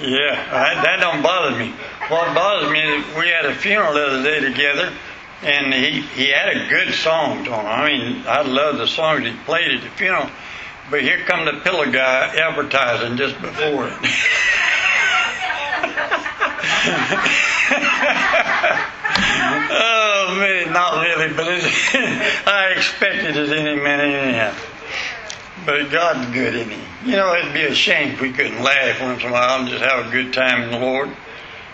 Yeah, that, that don't bother me. What bothers me is we had a funeral the other day together, and he he had a good songs on. I mean, I love the songs he played at the funeral, but here come the pillow guy advertising just before it. oh man, not really, but I expected it any minute anyhow. But God's good, isn't He? You know, it'd be a shame if we couldn't laugh once in a while and just have a good time in the Lord.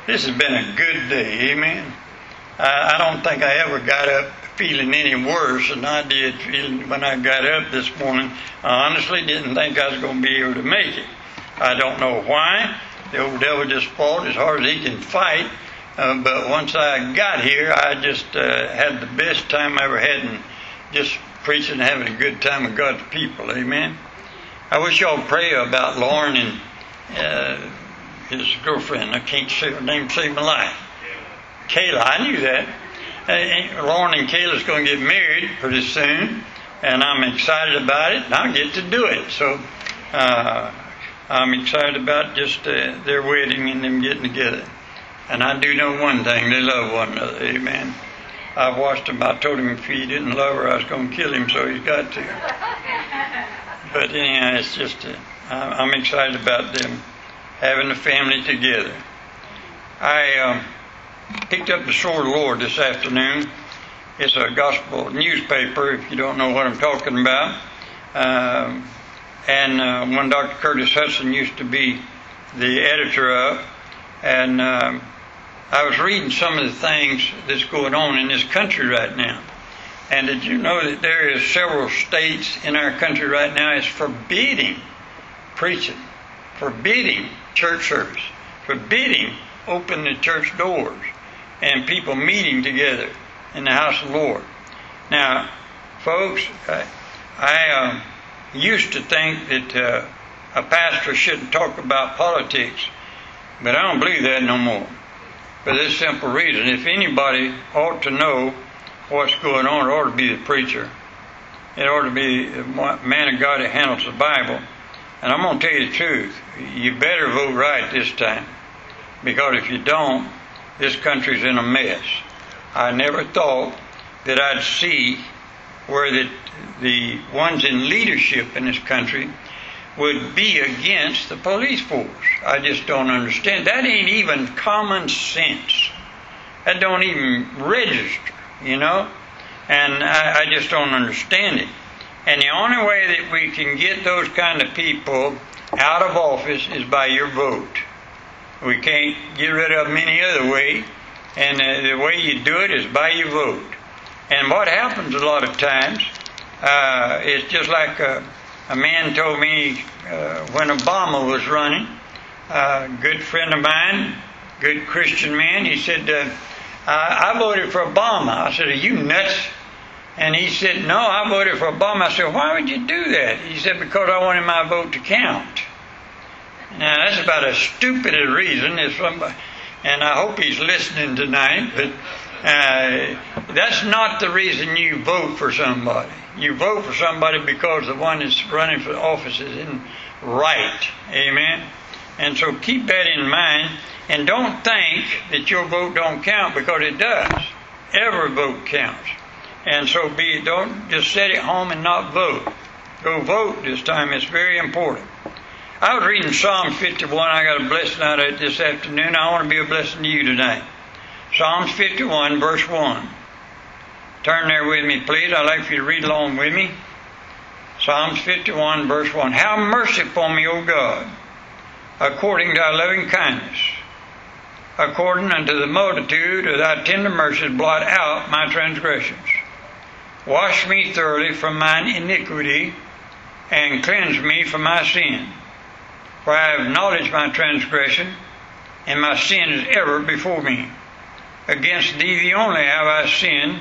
This has been a good day, amen. I, I don't think I ever got up feeling any worse than I did feeling when I got up this morning. I honestly didn't think I was going to be able to make it. I don't know why. The old devil just fought as hard as he can fight. Uh, but once I got here, I just uh, had the best time I ever had and just preaching and having a good time with God's people. Amen. I wish y'all pray about Lauren and uh, his girlfriend. I can't say her name, save my life. Kayla, I knew that. Lauren and Kayla's going to get married pretty soon, and I'm excited about it, and I'll get to do it. So uh, I'm excited about just uh, their wedding and them getting together. And I do know one thing: they love one another. Amen. I've watched him. I told him if he didn't love her, I was going to kill him, so he's got to. But anyhow, it's just, uh, I'm excited about them having a family together. I um, picked up the Sword of the Lord this afternoon. It's a gospel newspaper, if you don't know what I'm talking about. Um, and uh, one Dr. Curtis Hutson used to be the editor of. And um, I was reading some of the things that's going on in this country right now. And did you know that there is several states in our country right now is forbidding preaching, forbidding church service, forbidding open the church doors and people meeting together in the house of the Lord. Now, folks, I, I uh, used to think that uh, a pastor shouldn't talk about politics, but I don't believe that no more for this simple reason. If anybody ought to know what's going on, it ought to be the preacher. It ought to be the man of God that handles the Bible. And I'm going to tell you the truth. You better vote right this time. Because if you don't, this country's in a mess. I never thought that I'd see where the, the ones in leadership in this country would be against the police force. I just don't understand. That ain't even common sense. That don't even register, you know? And I, I just don't understand it. And the only way that we can get those kind of people out of office is by your vote. We can't get rid of them any other way. And uh, the way you do it is by your vote. And what happens a lot of times, uh, it's just like a, a man told me uh, when Obama was running, a good friend of mine, good Christian man, he said, uh, I, I voted for Obama. I said, Are you nuts? And he said, No, I voted for Obama. I said, Why would you do that? He said, Because I wanted my vote to count. Now, that's about as stupid a reason as somebody, and I hope he's listening tonight, but uh, that's not the reason you vote for somebody. You vote for somebody because the one that's running for office is in right. Amen. And so keep that in mind and don't think that your vote don't count because it does. Every vote counts. And so be don't just sit at home and not vote. Go vote this time. It's very important. I was reading Psalm 51. I got a blessing out of it this afternoon. I want to be a blessing to you tonight. Psalms 51, verse 1. Turn there with me, please. I'd like for you to read along with me. Psalms 51, verse 1. How merciful on me, O God, according to thy loving kindness. According unto the multitude of thy tender mercies, blot out my transgressions. Wash me thoroughly from mine iniquity, and cleanse me from my sin. For I have acknowledged my transgression, and my sin is ever before me. Against thee the only have I sinned,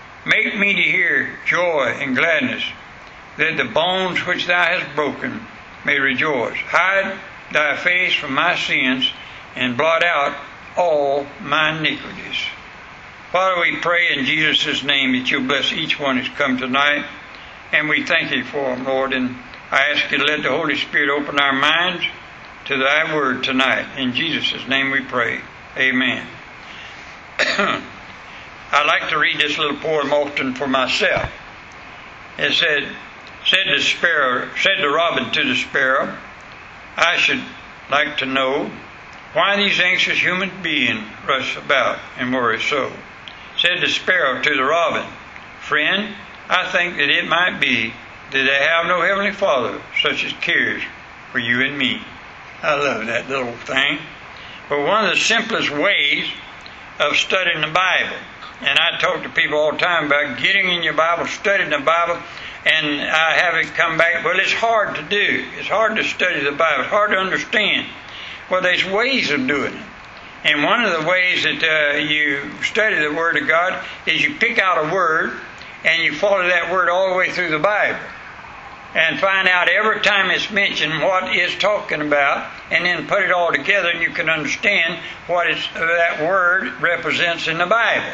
Make me to hear joy and gladness, that the bones which thou hast broken may rejoice. Hide thy face from my sins, and blot out all my iniquities. Father, we pray in Jesus' name that you bless each one who's come tonight, and we thank you for them, Lord. And I ask you to let the Holy Spirit open our minds to thy word tonight. In Jesus' name we pray. Amen. I like to read this little poem often for myself. It said, said the sparrow, said the robin to the sparrow, I should like to know why these anxious human beings rush about and worry so. Said the sparrow to the robin, Friend, I think that it might be that they have no heavenly Father such as cares for you and me. I love that little thing. But one of the simplest ways of studying the Bible, and I talk to people all the time about getting in your Bible, studying the Bible, and I have it come back. Well, it's hard to do. It's hard to study the Bible. It's hard to understand. Well, there's ways of doing it. And one of the ways that uh, you study the Word of God is you pick out a word and you follow that word all the way through the Bible and find out every time it's mentioned what it's talking about, and then put it all together, and you can understand what that word represents in the Bible.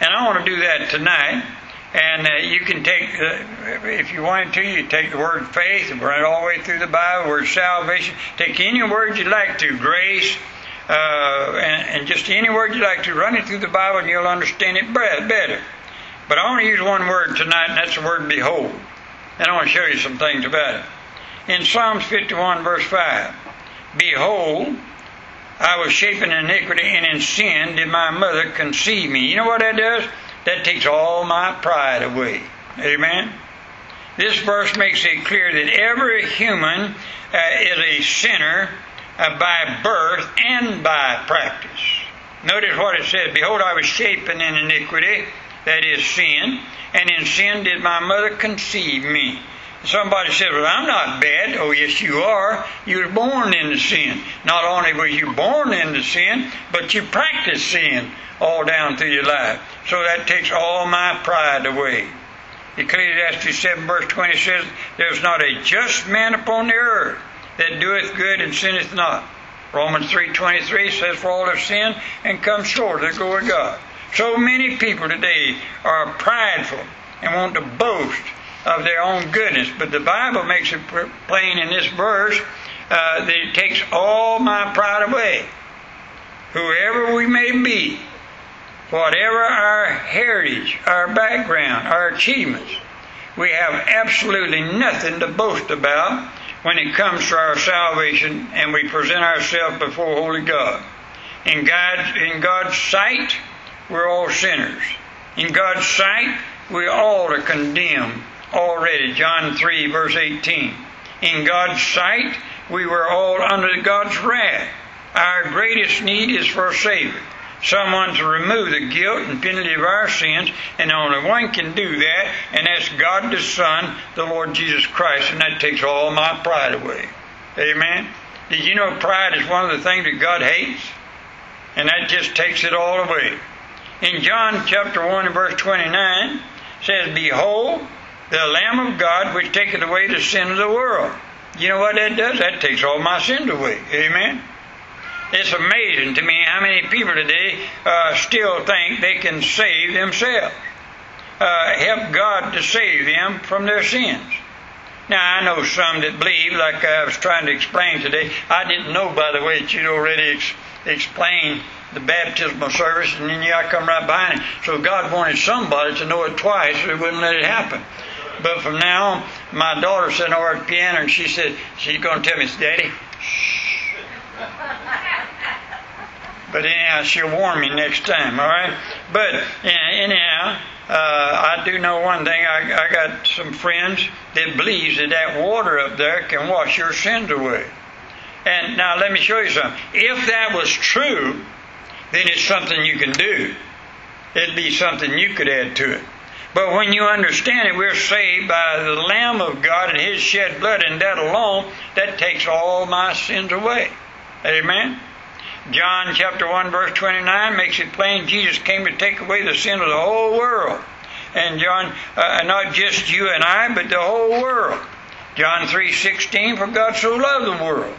And I want to do that tonight. And uh, you can take, uh, if you want to, you take the word faith and run it all the way through the Bible, word salvation. Take any word you like to, grace, uh, and, and, just any word you like to, run it through the Bible, and you'll understand it better. But I want to use one word tonight, and that's the word behold. And I want to show you some things about it. In Psalms 51, verse 5, Behold, I was shapen in iniquity, and in sin did my mother conceive me. You know what that does? That takes all my pride away. Amen? This verse makes it clear that every human uh, is a sinner uh, by birth and by practice. Notice what it says Behold, I was shapen in iniquity, that is sin, and in sin did my mother conceive me. Somebody said, Well, I'm not bad. Oh, yes, you are. You were born into sin. Not only were you born into sin, but you practice sin all down through your life. So that takes all my pride away. Ecclesiastes 7 verse 20 says, There's not a just man upon the earth that doeth good and sinneth not. Romans 3.23 says, For all have sinned and come short of the glory of God. So many people today are prideful and want to boast of their own goodness. But the Bible makes it plain in this verse uh, that it takes all my pride away. Whoever we may be, whatever our heritage, our background, our achievements, we have absolutely nothing to boast about when it comes to our salvation and we present ourselves before Holy God. In God's, in God's sight, we're all sinners. In God's sight, we all are condemned already. John 3, verse 18. In God's sight, we were all under God's wrath. Our greatest need is for a Savior. Someone to remove the guilt and penalty of our sins, and only one can do that, and that's God the Son, the Lord Jesus Christ, and that takes all my pride away. Amen? Did you know pride is one of the things that God hates? And that just takes it all away. In John chapter 1 and verse 29, says, Behold, the Lamb of God which taketh away the sin of the world. You know what that does? That takes all my sins away. Amen? It's amazing to me how many people today uh, still think they can save themselves, uh, help God to save them from their sins. Now, I know some that believe, like I was trying to explain today. I didn't know, by the way, that you'd already ex- explained the baptismal service, and then I come right behind it. So God wanted somebody to know it twice, so He wouldn't let it happen. But from now on, my daughter sitting over at the piano, and she said, she's going to tell me, Daddy, shh. But anyhow, she'll warn me next time, all right? But anyhow, uh, I do know one thing. I, I got some friends that believes that that water up there can wash your sins away. And now let me show you something. If that was true, then it's something you can do. It'd be something you could add to it. But when you understand it, we're saved by the Lamb of God and His shed blood, and that alone, that takes all my sins away. Amen? John chapter 1 verse 29 makes it plain Jesus came to take away the sin of the whole world. And John, uh, not just you and I, but the whole world. John 3:16 for God so loved the world.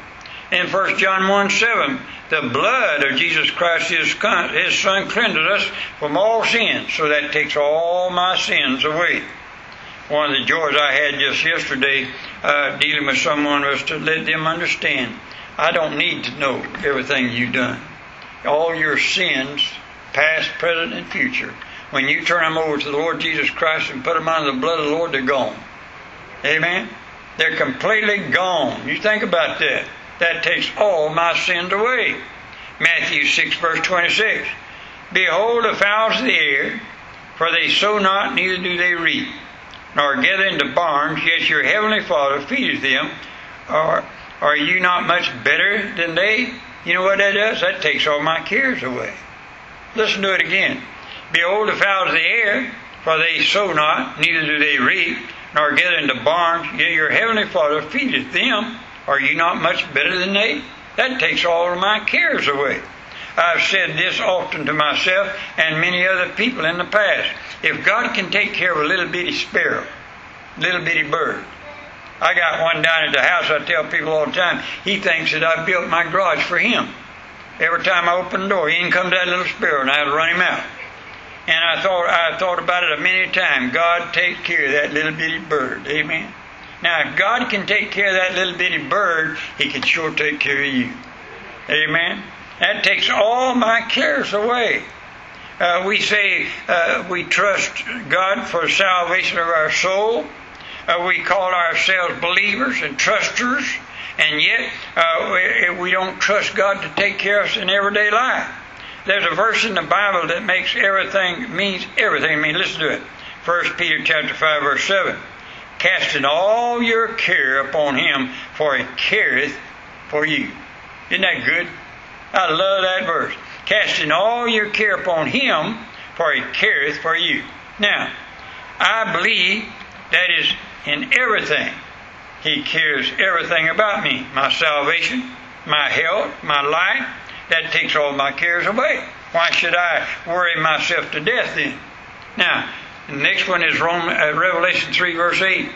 In 1 John 1 7, the blood of Jesus Christ, his, his Son, cleanses us from all sins. So that takes all my sins away. One of the joys I had just yesterday uh, dealing with someone was to let them understand I don't need to know everything you've done. All your sins, past, present, and future, when you turn them over to the Lord Jesus Christ and put them under the blood of the Lord, they're gone. Amen? They're completely gone. You think about that. That takes all my sins away. Matthew 6, verse 26. Behold the fowls of the air, for they sow not, neither do they reap, nor gather into barns, yet your heavenly Father feedeth them. Or are you not much better than they? You know what that does? That takes all my cares away. Listen to it again. Behold the fowls of the air, for they sow not, neither do they reap, nor gather into barns, yet your heavenly Father feedeth them. Are you not much better than they? That takes all of my cares away. I've said this often to myself and many other people in the past. If God can take care of a little bitty sparrow, little bitty bird, I got one down at the house. I tell people all the time. He thinks that I built my garage for him. Every time I open the door, he in comes that little sparrow, and I have to run him out. And I thought I thought about it a many times. God takes care of that little bitty bird. Amen. Now, if God can take care of that little bitty bird, He can sure take care of you. Amen. That takes all my cares away. Uh, we say uh, we trust God for salvation of our soul. Uh, we call ourselves believers and trusters, and yet uh, we, we don't trust God to take care of us in everyday life. There's a verse in the Bible that makes everything means everything. I mean, listen to it. First Peter chapter five verse seven. Casting all your care upon him, for he careth for you. Isn't that good? I love that verse. Casting all your care upon him, for he careth for you. Now, I believe that is in everything. He cares everything about me my salvation, my health, my life. That takes all my cares away. Why should I worry myself to death then? Now, the next one is Roman, uh, Revelation 3, verse 8.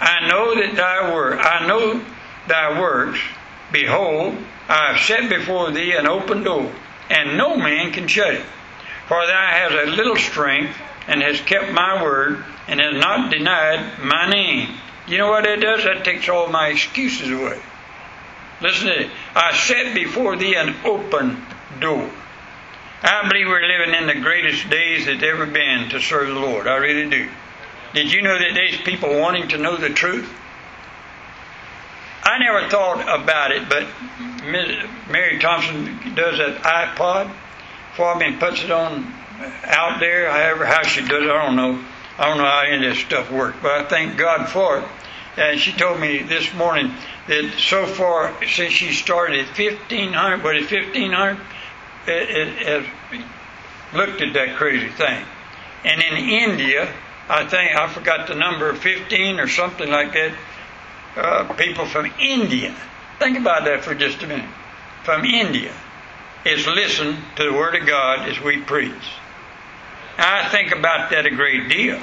I know that thy work, I know thy works. Behold, I have set before thee an open door, and no man can shut it. For thou hast a little strength, and hast kept my word, and has not denied my name. You know what that does? That takes all my excuses away. Listen to it. I set before thee an open door. I believe we're living in the greatest days that's ever been to serve the Lord. I really do. Did you know that there's people wanting to know the truth? I never thought about it, but Mary Thompson does that iPod for me and puts it on uh, out there, however how she does it, I don't know. I don't know how any of this stuff works, but I thank God for it. And she told me this morning that so far since she started at 1500, what is 1500? It looked at that crazy thing. And in India, I think, I forgot the number, 15 or something like that, uh, people from India. Think about that for just a minute. From India is listen to the Word of God as we preach. I think about that a great deal.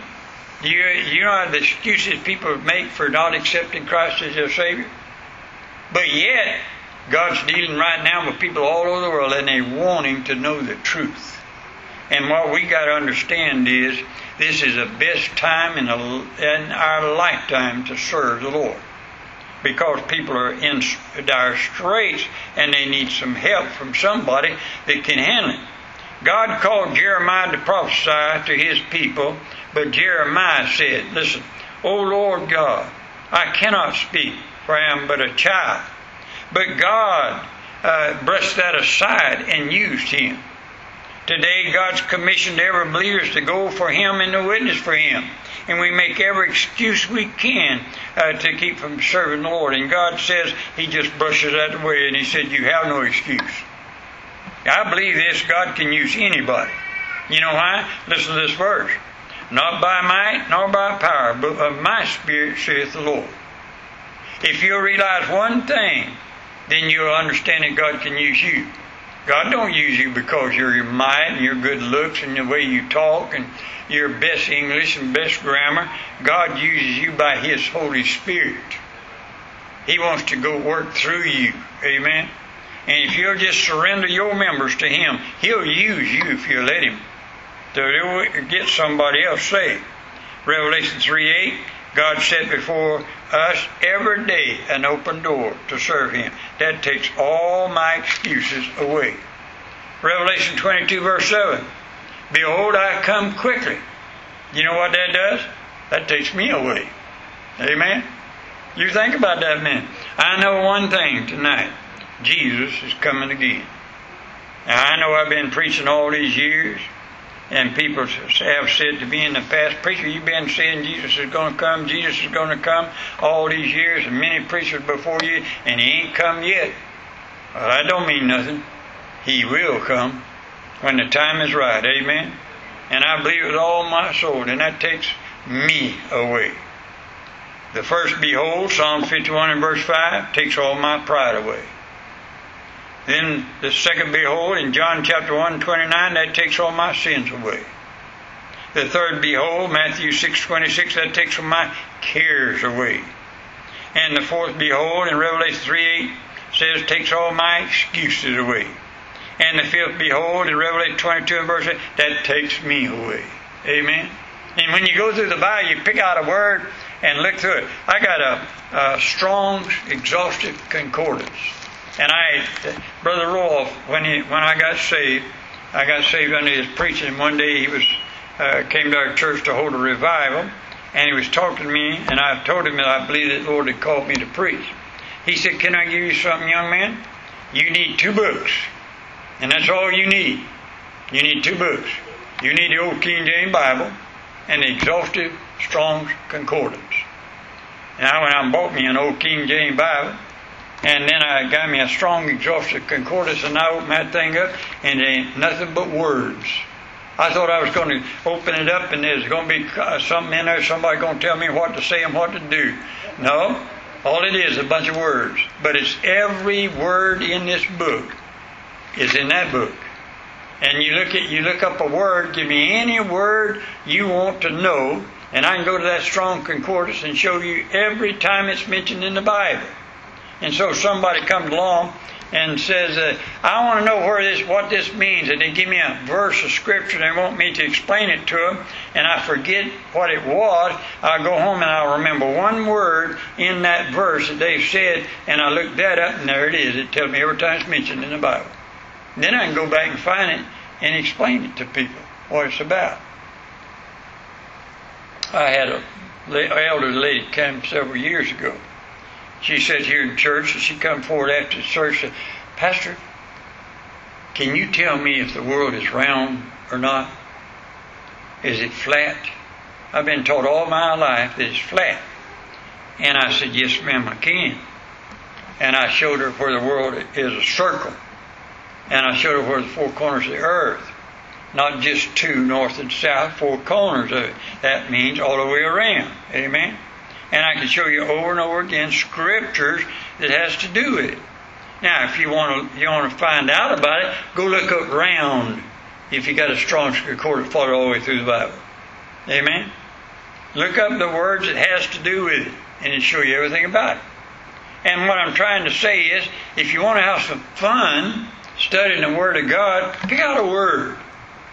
You, you know how the excuses people make for not accepting Christ as their Savior? But yet, God's dealing right now with people all over the world and they're wanting to know the truth. And what we got to understand is this is the best time in, a, in our lifetime to serve the Lord. Because people are in dire straits and they need some help from somebody that can handle it. God called Jeremiah to prophesy to his people, but Jeremiah said, Listen, O Lord God, I cannot speak, for I am but a child. But God uh, brushed that aside and used him. Today, God's commissioned every believer to go for Him and to witness for Him. And we make every excuse we can uh, to keep from serving the Lord. And God says He just brushes that away and He said, You have no excuse. I believe this God can use anybody. You know why? Listen to this verse. Not by might nor by power, but of my spirit, saith the Lord. If you'll realize one thing, then you'll understand that God can use you. God don't use you because you're your might and your good looks and the way you talk and your best English and best grammar. God uses you by His Holy Spirit. He wants to go work through you. Amen. And if you'll just surrender your members to Him, He'll use you if you let Him to get somebody else saved. Revelation 3 8, God set before us every day an open door to serve Him. That takes all my excuses away. Revelation 22, verse 7. Behold, I come quickly. You know what that does? That takes me away. Amen? You think about that, man. I know one thing tonight Jesus is coming again. Now, I know I've been preaching all these years, and people have said to me in the past, Preacher, you've been saying Jesus is going to come, Jesus is going to come all these years, and many preachers before you, and he ain't come yet. Well, that don't mean nothing. He will come when the time is right. Amen? And I believe with all my soul, and that takes me away. The first, behold, Psalm 51 and verse 5, takes all my pride away. Then the second, behold, in John chapter 1, 29, that takes all my sins away. The third, behold, Matthew 6, 26, that takes all my cares away. And the fourth, behold, in Revelation 3, 8, says, takes all my excuses away. And the fifth, behold, in Revelation 22 and verse 8, that takes me away. Amen. And when you go through the Bible, you pick out a word and look through it. I got a, a strong, exhaustive concordance. And I, Brother Rolf, when he when I got saved, I got saved under his preaching. One day he was uh, came to our church to hold a revival, and he was talking to me, and I told him that I believe that the Lord had called me to preach. He said, "Can I give you something, young man? You need two books, and that's all you need. You need two books. You need the Old King James Bible and the exhaustive Strong's Concordance." And I went out and bought me an Old King James Bible and then I got me a strong exhaustive concordance, and I opened that thing up, and it ain't nothing but words. I thought I was going to open it up, and there's going to be uh, something in there, somebody going to tell me what to say and what to do. No, all it is is a bunch of words. But it's every word in this book is in that book. And you look at you look up a word, give me any word you want to know, and I can go to that strong concordance and show you every time it's mentioned in the Bible. And so somebody comes along and says, uh, "I want to know where this, what this means," and they give me a verse of scripture. and They want me to explain it to them, and I forget what it was. I go home and I remember one word in that verse that they said, and I look that up, and there it is. It tells me every time it's mentioned in the Bible. Then I can go back and find it and explain it to people what it's about. I had a elderly lady come several years ago she said here in church, and she come forward after the church said, Pastor, can you tell me if the world is round or not? Is it flat? I've been taught all my life that it's flat. And I said, Yes, ma'am, I can. And I showed her where the world is a circle. And I showed her where the four corners of the earth. Not just two, north and south, four corners of it. That means all the way around. Amen? And I can show you over and over again scriptures that has to do with it. Now, if you want to, you want to find out about it, go look up round. If you got a strong record, follow all the way through the Bible. Amen. Look up the words it has to do with it, and it'll show you everything about it. And what I'm trying to say is, if you want to have some fun studying the Word of God, pick out a word,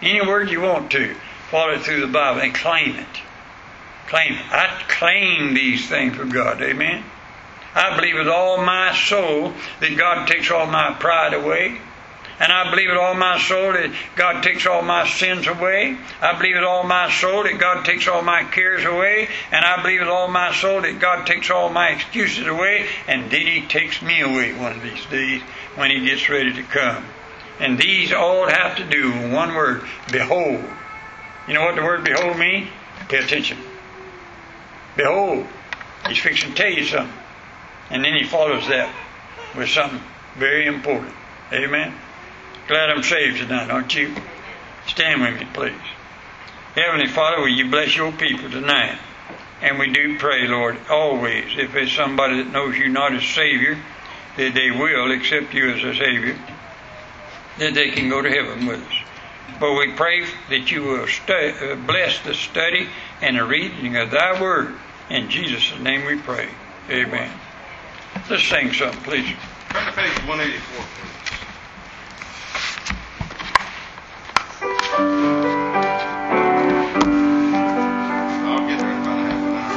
any word you want to, follow it through the Bible, and claim it. Claim I claim these things from God. Amen. I believe with all my soul that God takes all my pride away. And I believe with all my soul that God takes all my sins away. I believe with all my soul that God takes all my cares away. And I believe with all my soul that God takes all my excuses away. And then He takes me away one of these days when He gets ready to come. And these all have to do one word behold. You know what the word behold means? Pay attention. Behold, he's fixing to tell you something. And then he follows that with something very important. Amen. Glad I'm saved tonight, aren't you? Stand with me, please. Heavenly Father, will you bless your people tonight? And we do pray, Lord, always, if there's somebody that knows you not as Savior, that they will accept you as a Savior. that they can go to heaven with us. But we pray that you will stu- uh, bless the study and the reading of Thy Word. In Jesus' name we pray. Amen. Let's sing something, please. Turn to page 184, please.